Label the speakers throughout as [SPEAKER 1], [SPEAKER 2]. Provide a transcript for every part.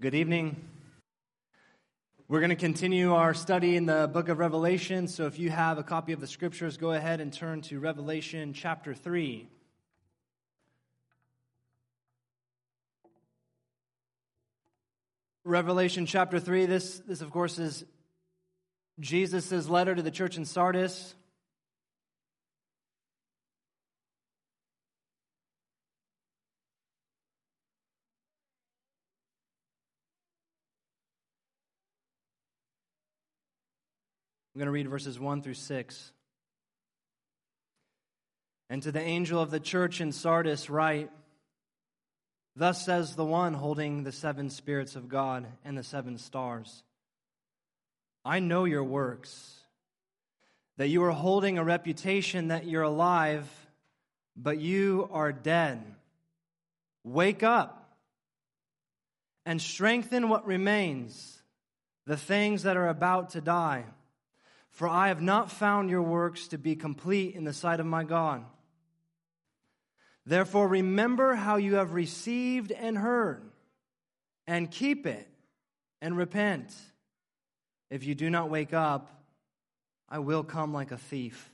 [SPEAKER 1] Good evening. We're going to continue our study in the book of Revelation. So if you have a copy of the scriptures, go ahead and turn to Revelation chapter 3. Revelation chapter 3, this, this of course is Jesus' letter to the church in Sardis. I'm going to read verses 1 through 6. And to the angel of the church in Sardis, write Thus says the one holding the seven spirits of God and the seven stars I know your works, that you are holding a reputation that you're alive, but you are dead. Wake up and strengthen what remains, the things that are about to die. For I have not found your works to be complete in the sight of my God. Therefore, remember how you have received and heard, and keep it, and repent. If you do not wake up, I will come like a thief,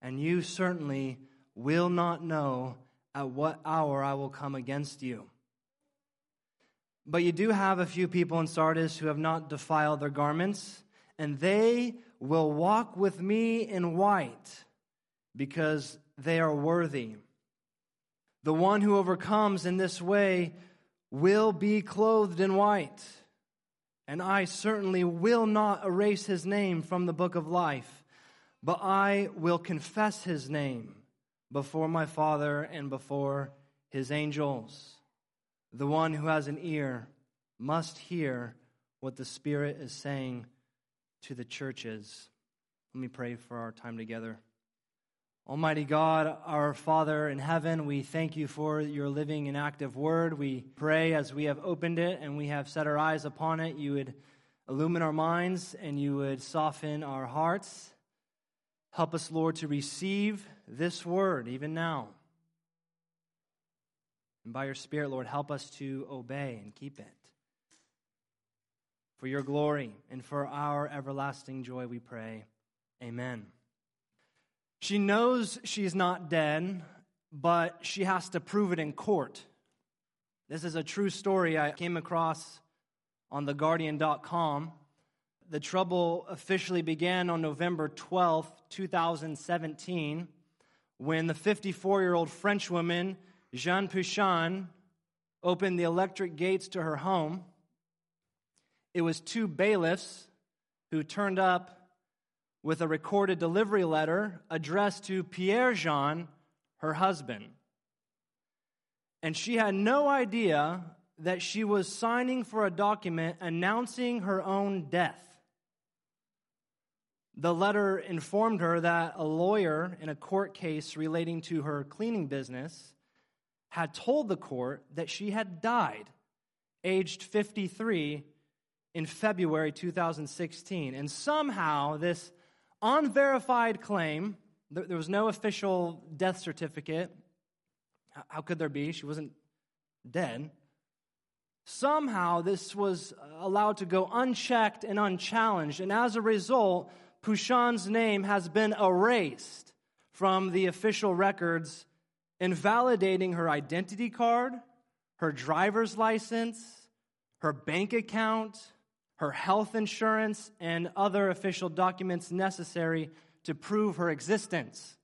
[SPEAKER 1] and you certainly will not know at what hour I will come against you. But you do have a few people in Sardis who have not defiled their garments, and they will walk with me in white because they are worthy. The one who overcomes in this way will be clothed in white. And I certainly will not erase his name from the book of life, but I will confess his name before my Father and before his angels. The one who has an ear must hear what the Spirit is saying to the churches. Let me pray for our time together. Almighty God, our Father in heaven, we thank you for your living and active word. We pray as we have opened it and we have set our eyes upon it, you would illumine our minds and you would soften our hearts. Help us, Lord, to receive this word even now. And by your Spirit, Lord, help us to obey and keep it. For your glory and for our everlasting joy, we pray. Amen. She knows she's not dead, but she has to prove it in court. This is a true story I came across on theguardian.com. The trouble officially began on November 12th, 2017, when the 54 year old French woman, Jeanne Pouchain, opened the electric gates to her home it was two bailiffs who turned up with a recorded delivery letter addressed to Pierre Jean, her husband. And she had no idea that she was signing for a document announcing her own death. The letter informed her that a lawyer in a court case relating to her cleaning business had told the court that she had died, aged 53, in February 2016. And somehow, this unverified claim, there was no official death certificate. How could there be? She wasn't dead. Somehow, this was allowed to go unchecked and unchallenged. And as a result, Pouchain's name has been erased from the official records, invalidating her identity card, her driver's license, her bank account, her health insurance, and other official documents necessary to prove her existence.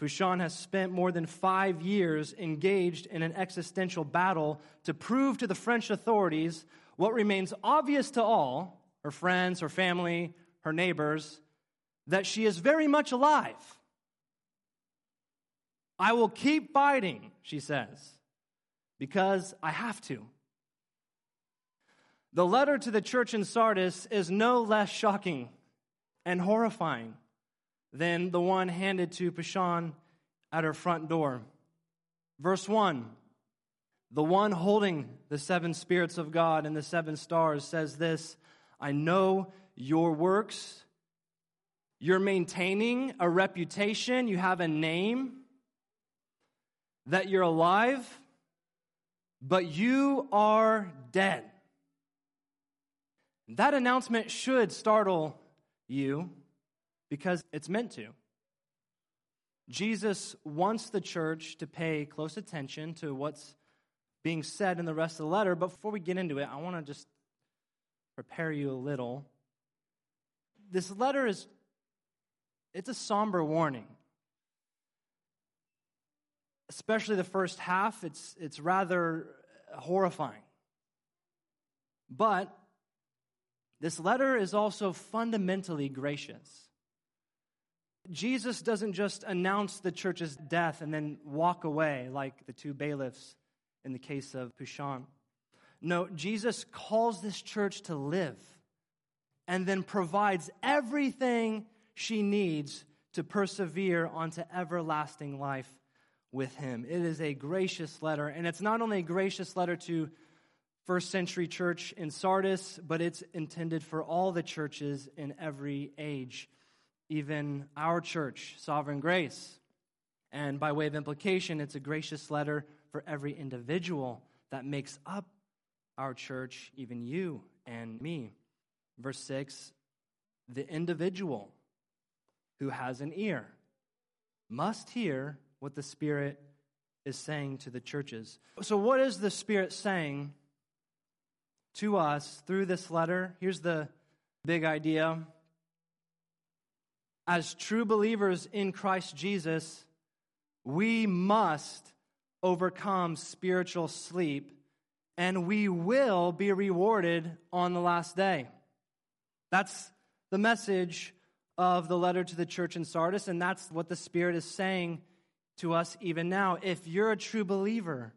[SPEAKER 1] Pouchain has spent more than five years engaged in an existential battle to prove to the French authorities what remains obvious to all her friends, her family, her neighbors that she is very much alive. I will keep fighting, she says, because I have to. The letter to the church in Sardis is no less shocking and horrifying than the one handed to Pouchain at her front door. Verse 1 The one holding the seven spirits of God and the seven stars says this I know your works. You're maintaining a reputation, you have a name, that you're alive, but you are dead. That announcement should startle you because it's meant to. Jesus wants the church to pay close attention to what's being said in the rest of the letter. But before we get into it, I want to just prepare you a little. This letter is it's a somber warning. Especially the first half, it's, it's rather horrifying. But this letter is also fundamentally gracious. Jesus doesn't just announce the church's death and then walk away like the two bailiffs in the case of Pishon. No, Jesus calls this church to live and then provides everything she needs to persevere onto everlasting life with him. It is a gracious letter, and it's not only a gracious letter to first century church in Sardis, but it's intended for all the churches in every age, even our church, Sovereign Grace. And by way of implication, it's a gracious letter for every individual that makes up our church, even you and me. Verse 6 the individual who has an ear must hear what the Spirit is saying to the churches. So, what is the Spirit saying to us through this letter. Here's the big idea. As true believers in Christ Jesus, we must overcome spiritual sleep and we will be rewarded on the last day. That's the message of the letter to the church in Sardis, and that's what the Spirit is saying to us even now. If you're a true believer,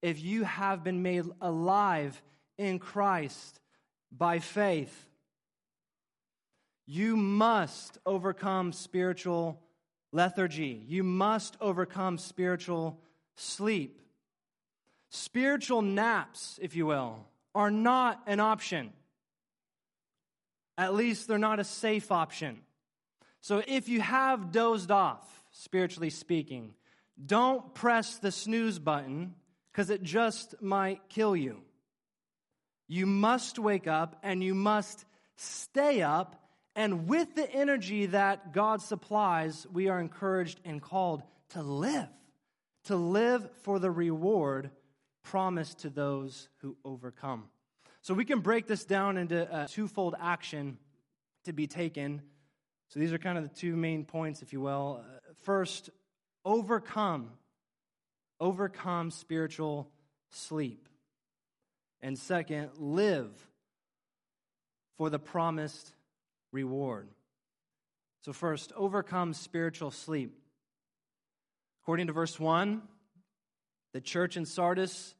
[SPEAKER 1] if you have been made alive in Christ by faith, you must overcome spiritual lethargy. You must overcome spiritual sleep. Spiritual naps, if you will, are not an option. At least they're not a safe option. So if you have dozed off, spiritually speaking, don't press the snooze button because it just might kill you. You must wake up and you must stay up. And with the energy that God supplies, we are encouraged and called to live, to live for the reward promised to those who overcome. So we can break this down into a twofold action to be taken. So these are kind of the two main points, if you will. First, overcome, overcome spiritual sleep. And second, live for the promised reward. So, first, overcome spiritual sleep. According to verse 1, the church in Sardis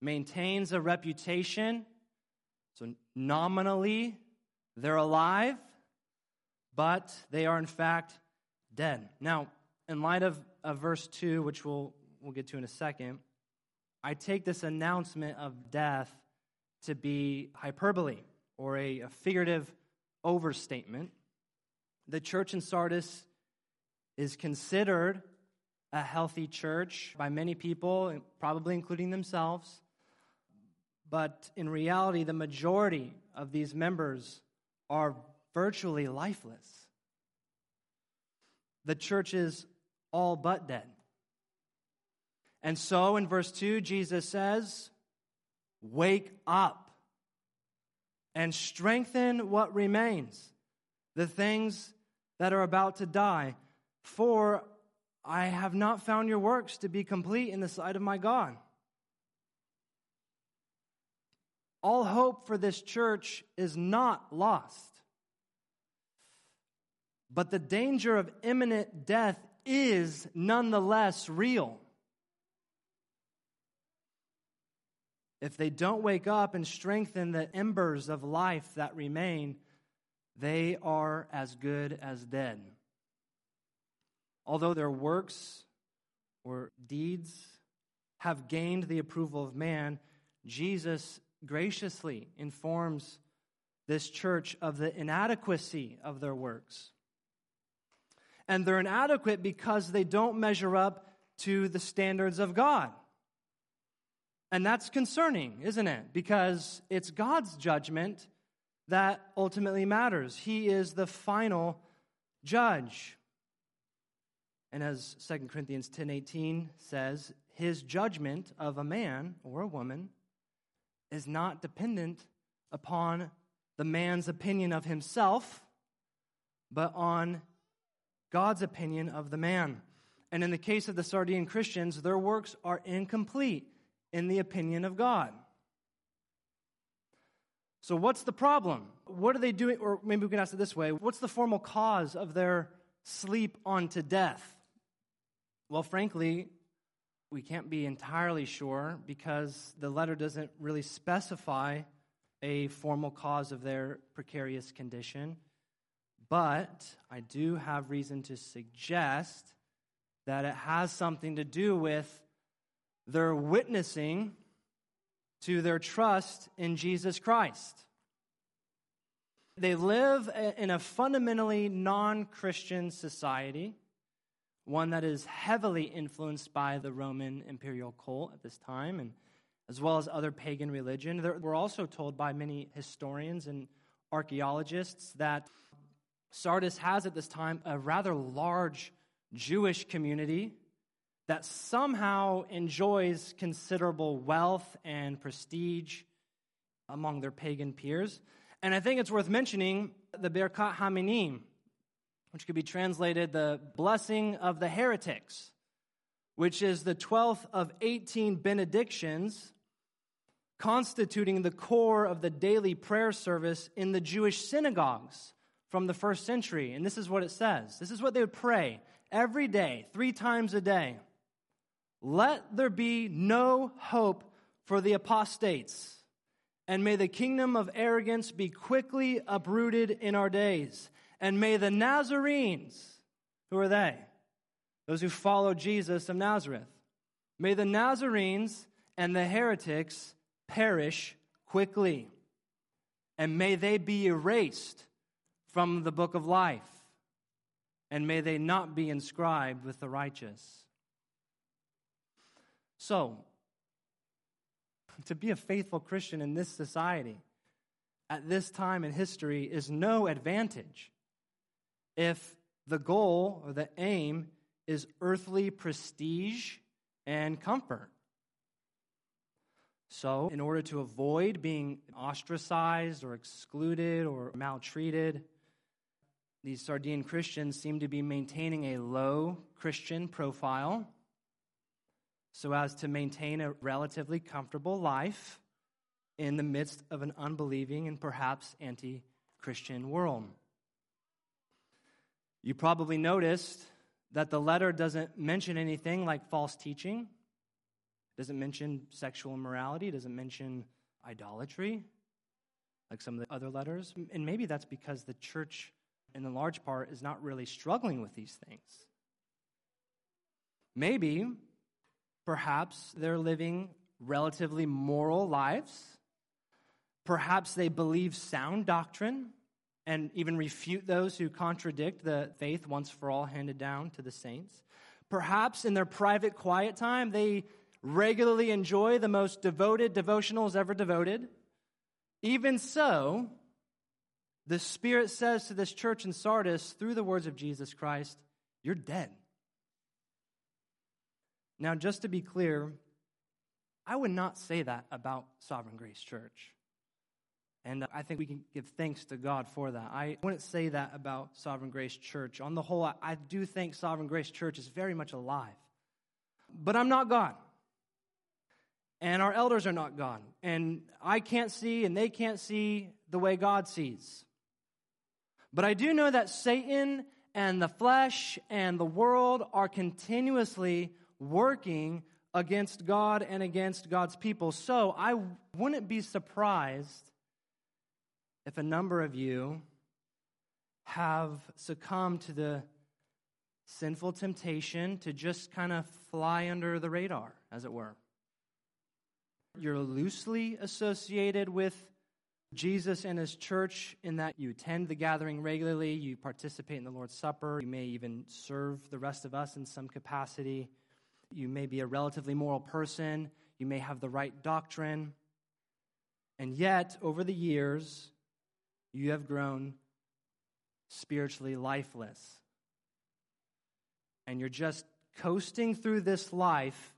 [SPEAKER 1] maintains a reputation. So, nominally, they're alive, but they are in fact dead. Now, in light of, of verse 2, which we'll, we'll get to in a second, I take this announcement of death to be hyperbole or a, a figurative overstatement. The church in Sardis is considered a healthy church by many people, probably including themselves. But in reality, the majority of these members are virtually lifeless. The church is all but dead. And so in verse 2, Jesus says, Wake up and strengthen what remains, the things that are about to die. For I have not found your works to be complete in the sight of my God. All hope for this church is not lost. But the danger of imminent death is nonetheless real. If they don't wake up and strengthen the embers of life that remain, they are as good as dead. Although their works or deeds have gained the approval of man, Jesus graciously informs this church of the inadequacy of their works. And they're inadequate because they don't measure up to the standards of God. And that's concerning, isn't it? Because it's God's judgment that ultimately matters. He is the final judge. And as 2 Corinthians 10:18 says, his judgment of a man or a woman is not dependent upon the man's opinion of himself, but on God's opinion of the man. And in the case of the Sardian Christians, their works are incomplete in the opinion of God. So, what's the problem? What are they doing? Or maybe we can ask it this way What's the formal cause of their sleep unto death? Well, frankly, we can't be entirely sure because the letter doesn't really specify a formal cause of their precarious condition. But I do have reason to suggest that it has something to do with their witnessing to their trust in Jesus Christ. They live in a fundamentally non Christian society, one that is heavily influenced by the Roman imperial cult at this time, and as well as other pagan religion. We're also told by many historians and archaeologists that Sardis has at this time a rather large Jewish community that somehow enjoys considerable wealth and prestige among their pagan peers. And I think it's worth mentioning the Birkat Haminim, which could be translated the blessing of the heretics, which is the 12th of 18 benedictions constituting the core of the daily prayer service in the Jewish synagogues from the first century. And this is what it says this is what they would pray every day, three times a day. Let there be no hope for the apostates, and may the kingdom of arrogance be quickly uprooted in our days. And may the Nazarenes, who are they? Those who follow Jesus of Nazareth. May the Nazarenes and the heretics perish quickly, and may they be erased from the book of life, and may they not be inscribed with the righteous. So, to be a faithful Christian in this society at this time in history is no advantage if the goal or the aim is earthly prestige and comfort. So, in order to avoid being ostracized or excluded or maltreated, these Sardian Christians seem to be maintaining a low Christian profile so as to maintain a relatively comfortable life in the midst of an unbelieving and perhaps anti Christian world. You probably noticed that the letter doesn't mention anything like false teaching, doesn't mention sexual immorality, doesn't mention idolatry like some of the other letters. And maybe that's because the church, in the large part, is not really struggling with these things. Maybe Perhaps they're living relatively moral lives. Perhaps they believe sound doctrine and even refute those who contradict the faith once for all handed down to the saints. Perhaps in their private quiet time, they regularly enjoy the most devoted devotionals ever devoted. Even so, the Spirit says to this church in Sardis through the words of Jesus Christ, You're dead. Now, just to be clear, I would not say that about Sovereign Grace Church. And uh, I think we can give thanks to God for that. I wouldn't say that about Sovereign Grace Church. On the whole, I do think Sovereign Grace Church is very much alive. But I'm not God. And our elders are not God. And I can't see and they can't see the way God sees. But I do know that Satan and the flesh and the world are continuously working against God and against God's people. So I wouldn't be surprised if a number of you have succumbed to the sinful temptation to just kind of fly under the radar, as it were. You're loosely associated with Jesus and his church in that you attend the gathering regularly, you participate in the Lord's Supper, you may even serve the rest of us in some capacity. You may be a relatively moral person. you may have the right doctrine. And yet, over the years, you have grown spiritually lifeless. And you're just coasting through this life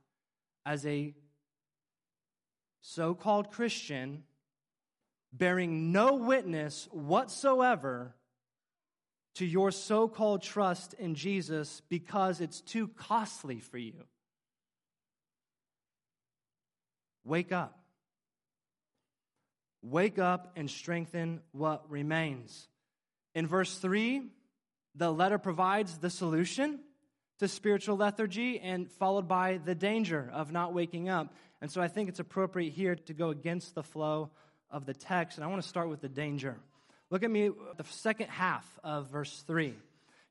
[SPEAKER 1] as a so called Christian, bearing no witness whatsoever to your so called trust in Jesus because it's too costly for you. Wake up. Wake up and strengthen what remains. In verse 3, the letter provides the solution to spiritual lethargy and followed by the danger of not waking up. And so I think it's appropriate here to go against the flow of the text. And I want to start with the danger. Look at me, the second half of verse 3.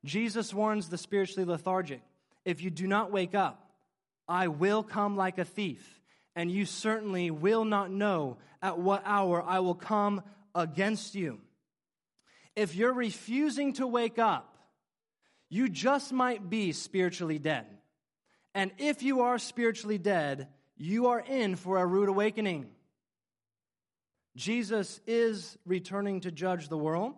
[SPEAKER 1] Jesus warns the spiritually lethargic if you do not wake up, I will come like a thief, and you certainly will not know at what hour I will come against you. If you're refusing to wake up, you just might be spiritually dead. And if you are spiritually dead, you are in for a rude awakening. Jesus is returning to judge the world.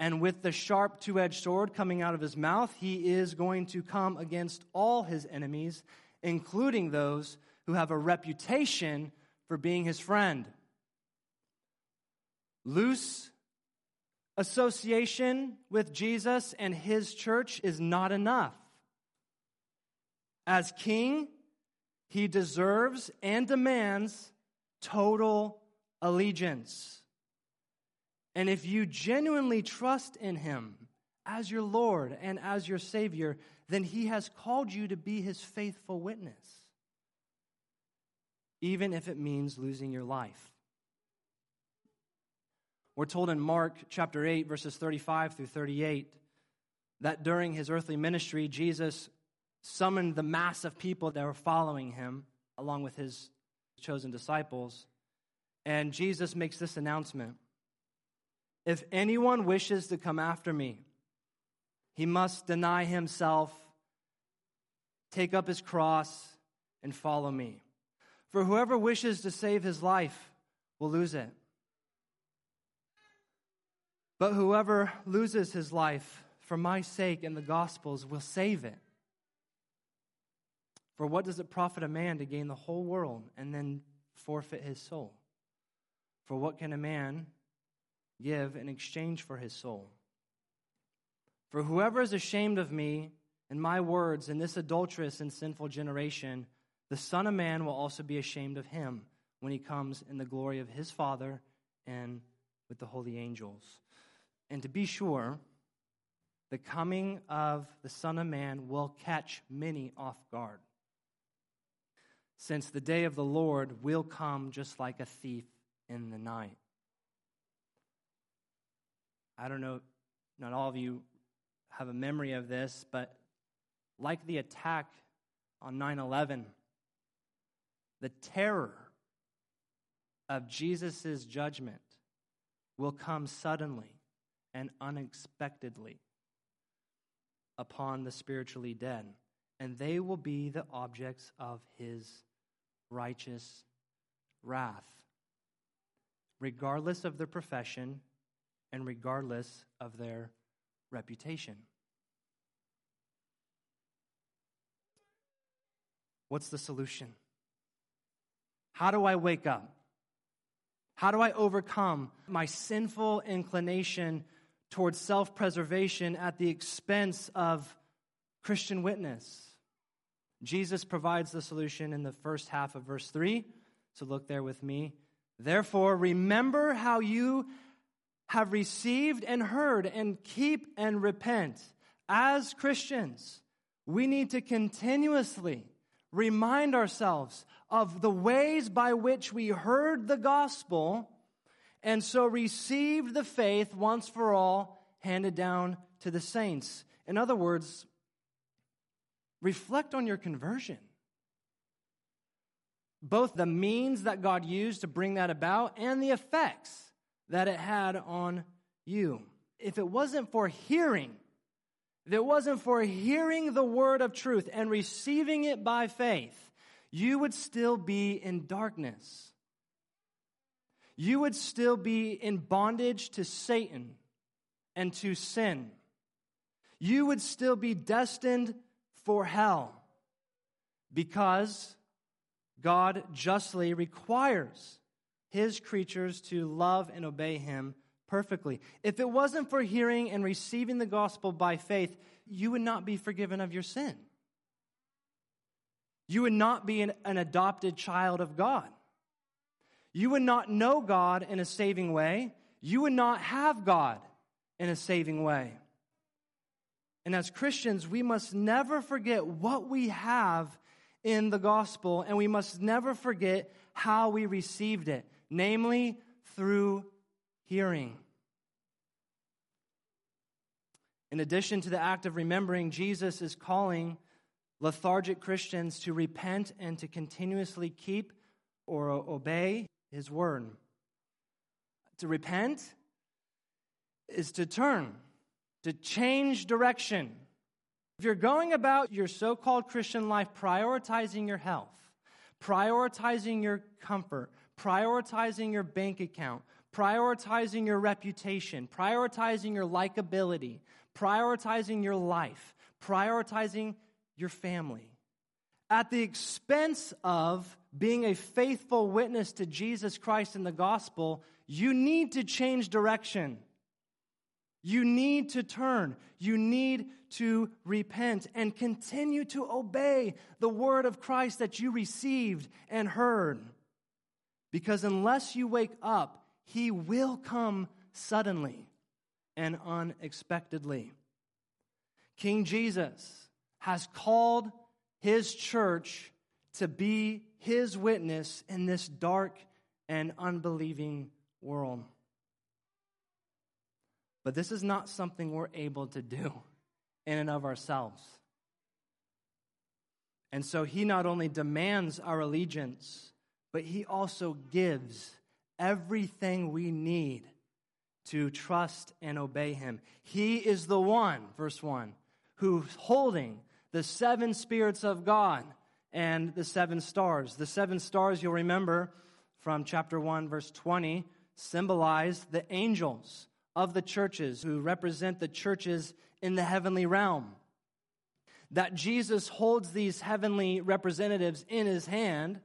[SPEAKER 1] And with the sharp two edged sword coming out of his mouth, he is going to come against all his enemies, including those who have a reputation for being his friend. Loose association with Jesus and his church is not enough. As king, he deserves and demands total allegiance. And if you genuinely trust in him as your Lord and as your Savior, then he has called you to be his faithful witness, even if it means losing your life. We're told in Mark chapter 8, verses 35 through 38, that during his earthly ministry, Jesus summoned the mass of people that were following him, along with his chosen disciples. And Jesus makes this announcement If anyone wishes to come after me, he must deny himself, take up his cross, and follow me. For whoever wishes to save his life will lose it. But whoever loses his life for my sake and the gospel's will save it. For what does it profit a man to gain the whole world and then forfeit his soul? For what can a man give in exchange for his soul? For whoever is ashamed of me and my words in this adulterous and sinful generation, the Son of Man will also be ashamed of him when he comes in the glory of his Father and with the holy angels. And to be sure, the coming of the Son of Man will catch many off guard. Since the day of the Lord will come just like a thief in the night. I don't know, not all of you have a memory of this, but like the attack on 9 11, the terror of Jesus' judgment will come suddenly and unexpectedly upon the spiritually dead, and they will be the objects of his righteous wrath, regardless of their profession and regardless of their reputation. What's the solution? How do I wake up? How do I overcome my sinful inclination towards self preservation at the expense of Christian witness. Jesus provides the solution in the first half of verse 3. So look there with me. Therefore, remember how you have received and heard, and keep and repent. As Christians, we need to continuously remind ourselves of the ways by which we heard the gospel and so received the faith once for all handed down to the saints. In other words, reflect on your conversion. Both the means that God used to bring that about and the effects that it had on you. If it wasn't for hearing, if it wasn't for hearing the word of truth and receiving it by faith, you would still be in darkness. You would still be in bondage to Satan and to sin. You would still be destined for hell because God justly requires his creatures to love and obey him perfectly. If it wasn't for hearing and receiving the gospel by faith, you would not be forgiven of your sin. You would not be an, an, adopted child of God. You would not know God in a saving way. You would not have God in a saving way. And as Christians, we must never forget what we have in the gospel, and we must never forget how we received it, namely through hearing. In addition to the act of remembering, Jesus is calling lethargic Christians to repent and to continuously keep or obey his word. To repent is to turn, to change direction. If you're going about your so called Christian life prioritizing your health, prioritizing your comfort, prioritizing your bank account, prioritizing your reputation, prioritizing your likability, prioritizing your life, prioritizing your family, at the expense of being a faithful witness to Jesus Christ in the gospel, you need to change direction. You need to turn. You need to repent and continue to obey the word of Christ that you received and heard. Because unless you wake up, he will come suddenly and unexpectedly. King Jesus has called his church to be his witness in this dark and unbelieving world. But this is not something we're able to do in and of ourselves. And so he not only demands our allegiance, but he also gives everything we need to trust and obey him. He is the one, verse 1, who's holding the seven spirits of God and the seven stars. The seven stars, you'll remember from chapter 1, verse 20, symbolize the angels of the churches who represent the churches in the heavenly realm. That Jesus holds these heavenly representatives in his hand,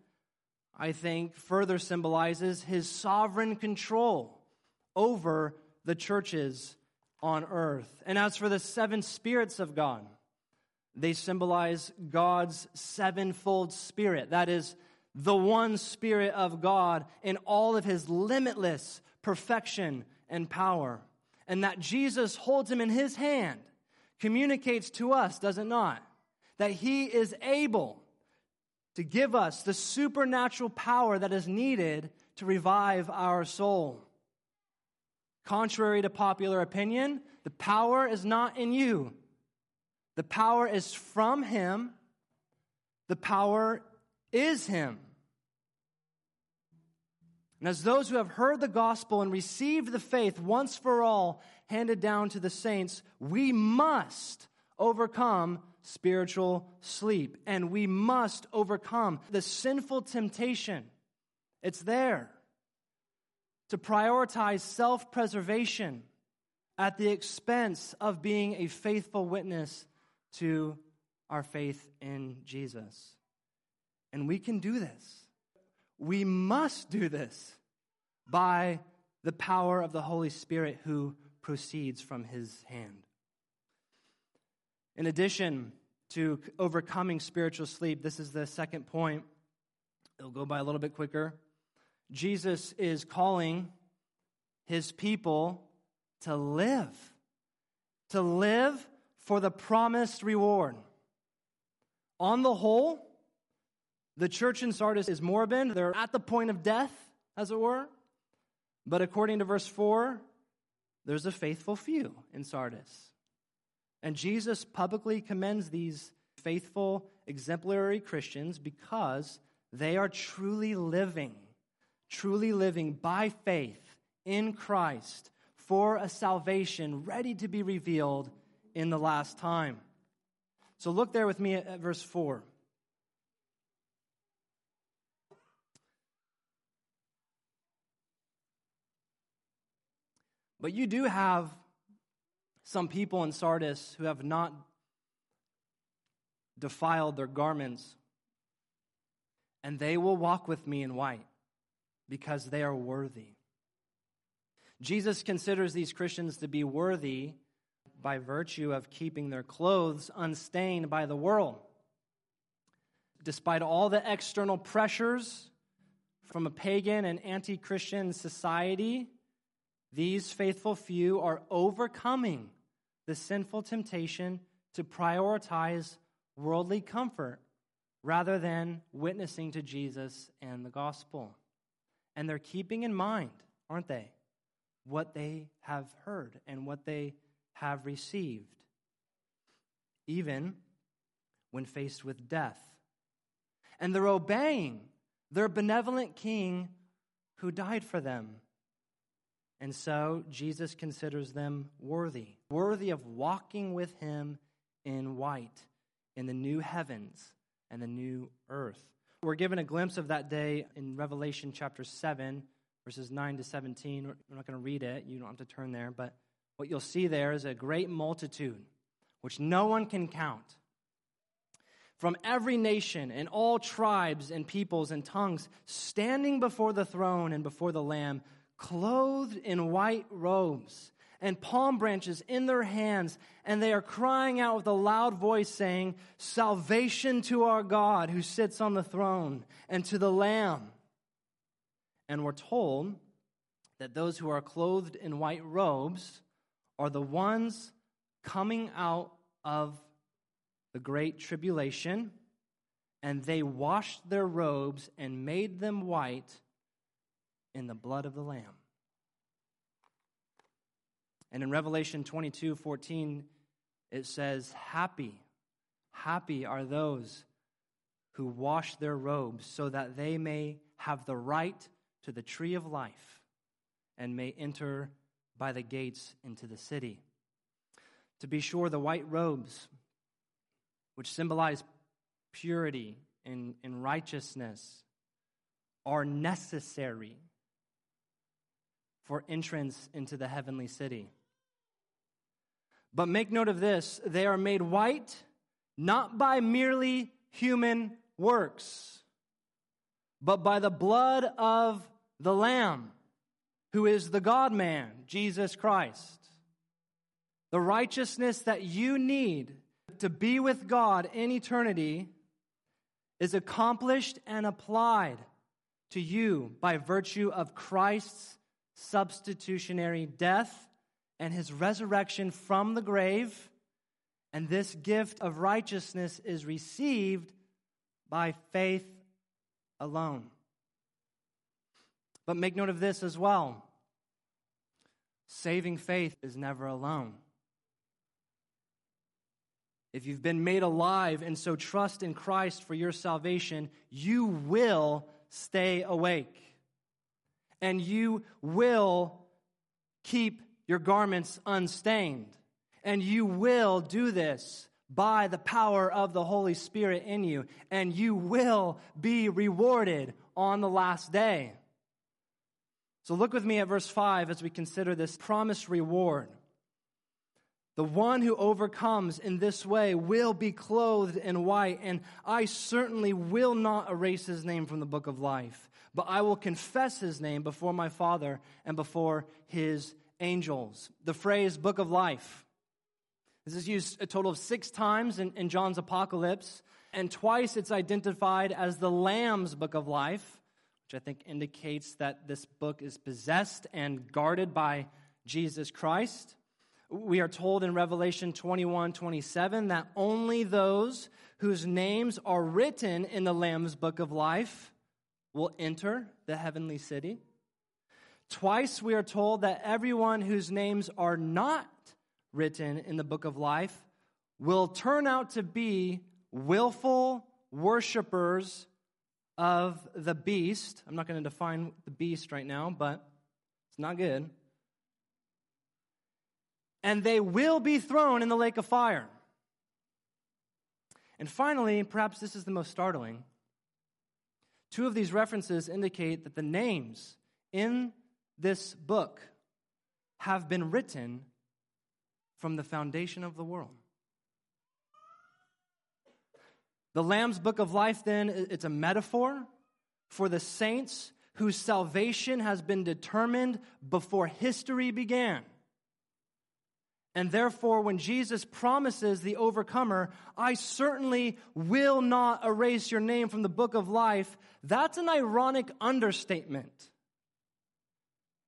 [SPEAKER 1] I think, further symbolizes his sovereign control over the churches on earth. And as for the seven spirits of God, they symbolize God's sevenfold spirit. That is, the one spirit of God in all of his limitless perfection and power. And that Jesus holds him in his hand communicates to us, does it not? That he is able to give us the supernatural power that is needed to revive our soul. Contrary to popular opinion, the power is not in you. The power is from Him. The power is Him. And as those who have heard the gospel and received the faith once for all handed down to the saints, we must overcome spiritual sleep. And we must overcome the sinful temptation. It's there to prioritize self preservation at the expense of being a faithful witness to our faith in Jesus. And we can do this. We must do this by the power of the Holy Spirit who proceeds from his hand. In addition to overcoming spiritual sleep, this is the second point. It'll go by a little bit quicker. Jesus is calling his people to live, to live for the promised reward. On the whole, the church in Sardis is moribund. They're at the point of death, as it were. But according to verse 4, there's a faithful few in Sardis. And Jesus publicly commends these faithful, exemplary Christians because they are truly living truly living by faith in Christ for a salvation ready to be revealed in the last time. So look there with me at, verse 4. But you do have some people in Sardis who have not defiled their garments, and they will walk with me in white because they are worthy. Jesus considers these Christians to be worthy by virtue of keeping their clothes unstained by the world. Despite all the external pressures from a pagan and anti Christian society, these faithful few are overcoming the sinful temptation to prioritize worldly comfort rather than witnessing to Jesus and the gospel. And they're keeping in mind, aren't they, what they have heard and what they have received, even when faced with death. And they're obeying their benevolent king who died for them. And so Jesus considers them worthy, worthy of walking with him in white in the new heavens and the new earth. We're given a glimpse of that day in Revelation chapter 7, verses 9 to 17. We're not going to read it, you don't have to turn there, but what you'll see there is a great multitude, which no one can count, from every nation and all tribes and peoples and tongues, standing before the throne and before the Lamb, clothed in white robes and palm branches in their hands, and they are crying out with a loud voice, saying, Salvation to our God who sits on the throne and to the Lamb. And we're told that those who are clothed in white robes are the ones coming out of the great tribulation, and they washed their robes and made them white in the blood of the Lamb. And in Revelation 22 14, it says, Happy, happy are those who wash their robes so that they may have the right to the tree of life and may enter by the gates into the city. To be sure, the white robes, which symbolize purity and, and righteousness, are necessary for entrance into the heavenly city. But make note of this they are made white not by merely human works, but by the blood of the Lamb, who is the God man, Jesus Christ. The righteousness that you need to be with God in eternity is accomplished and applied to you by virtue of Christ's substitutionary death and his resurrection from the grave. And this gift of righteousness is received by faith alone. But make note of this as well saving faith is never alone. If you've been made alive and so trust in Christ for your salvation, you will stay awake. And you will keep your garments unstained. And you will do this by the power of the Holy Spirit in you, and you will be rewarded on the last day. So look with me at verse 5 as we consider this promised reward. The one who overcomes in this way will be clothed in white, and I certainly will not erase his name from the book of life, but I will confess his name before my Father and before his angels. The phrase book of life. This is used a total of six times in, in John's apocalypse, and twice it's identified as the Lamb's book of life, which I think indicates that this book is possessed and guarded by Jesus Christ. We are told in Revelation 21 27 that only those whose names are written in the Lamb's book of life will enter the heavenly city. Twice we are told that everyone whose names are not written in the book of life will turn out to be willful worshippers of the beast. I'm not going to define the beast right now, but it's not good. And they will be thrown in the lake of fire. And finally, perhaps this is the most startling. Two of these references indicate that the names in this book have been written from the foundation of the world. The Lamb's Book of Life, then, it's a metaphor for the saints whose salvation has been determined before history began. And therefore, when Jesus promises the overcomer, I certainly will not erase your name from the book of life, that's an ironic understatement.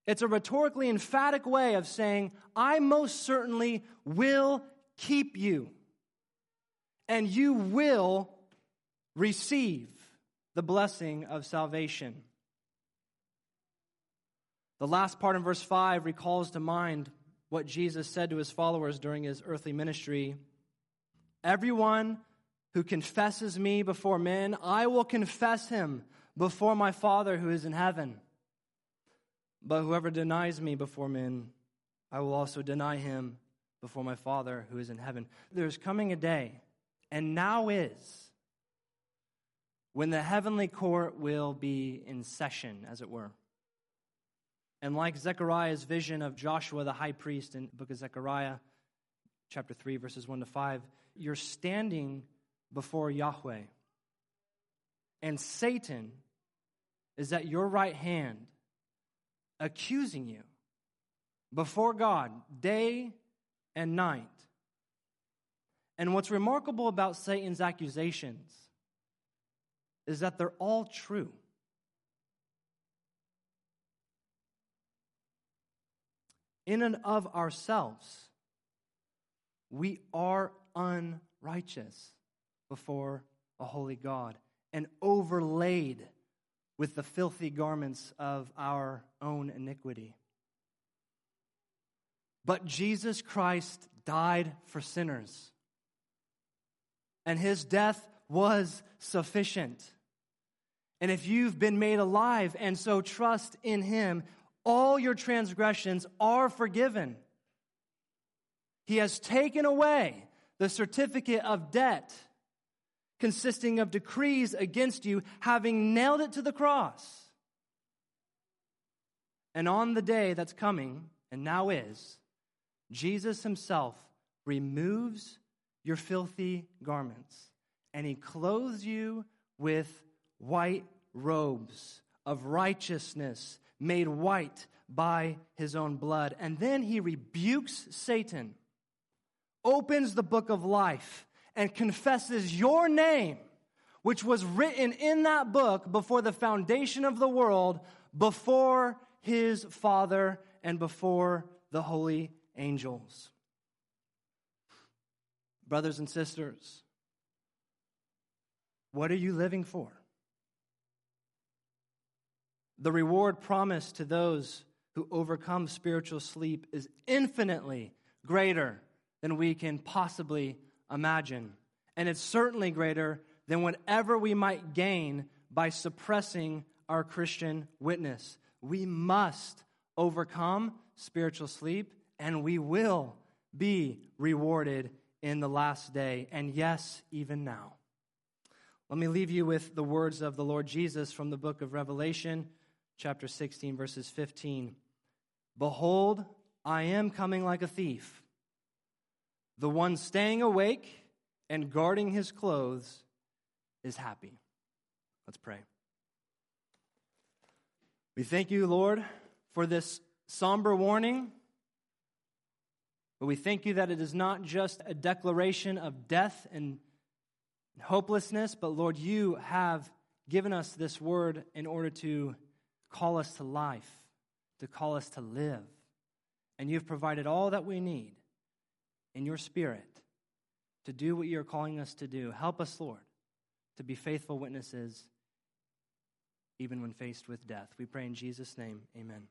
[SPEAKER 1] It's a rhetorically emphatic way of saying, I most certainly will keep you, and you will receive the blessing of salvation. The last part in verse 5 recalls to mind what Jesus said to his followers during his earthly ministry Everyone who confesses me before men, I will confess him before my Father who is in heaven. But whoever denies me before men, I will also deny him before my Father who is in heaven. There's coming a day, and now is, when the heavenly court will be in session, as it were. And like Zechariah's vision of Joshua the high priest in book of Zechariah, chapter 3, verses 1 to 5, you're standing before Yahweh. And Satan is at your right hand, accusing you before God day and night. And what's remarkable about Satan's accusations is that they're all true. in and of ourselves, we are unrighteous before a holy God and overlaid with the filthy garments of our own iniquity. But Jesus Christ died for sinners, and his death was sufficient. And if you've been made alive and so trust in him, all your transgressions are forgiven. He has taken away the certificate of debt consisting of decrees against you, having nailed it to the cross. And on the day that's coming, and now is, Jesus himself removes your filthy garments and he clothes you with white robes of righteousness made white by his own blood. And then he rebukes Satan, opens the book of life, and confesses your name, which was written in that book before the foundation of the world, before his Father and before the holy angels. Brothers and sisters, what are you living for? The reward promised to those who overcome spiritual sleep is infinitely greater than we can possibly imagine. And it's certainly greater than whatever we might gain by suppressing our Christian witness. We must overcome spiritual sleep, and we will be rewarded in the last day, and yes, even now. Let me leave you with the words of the Lord Jesus from the book of Revelation chapter 16, verses 15. Behold, I am coming like a thief. The one staying awake and guarding his clothes is happy. Let's pray. We thank you, Lord, for this somber warning. But we thank you that it is not just a declaration of death and hopelessness, but Lord, you have given us this word in order to call us to life, to call us to live. And you've provided all that we need in your spirit to do what you're calling us to do. Help us, Lord, to be faithful witnesses even when faced with death. We pray in Jesus' name, amen.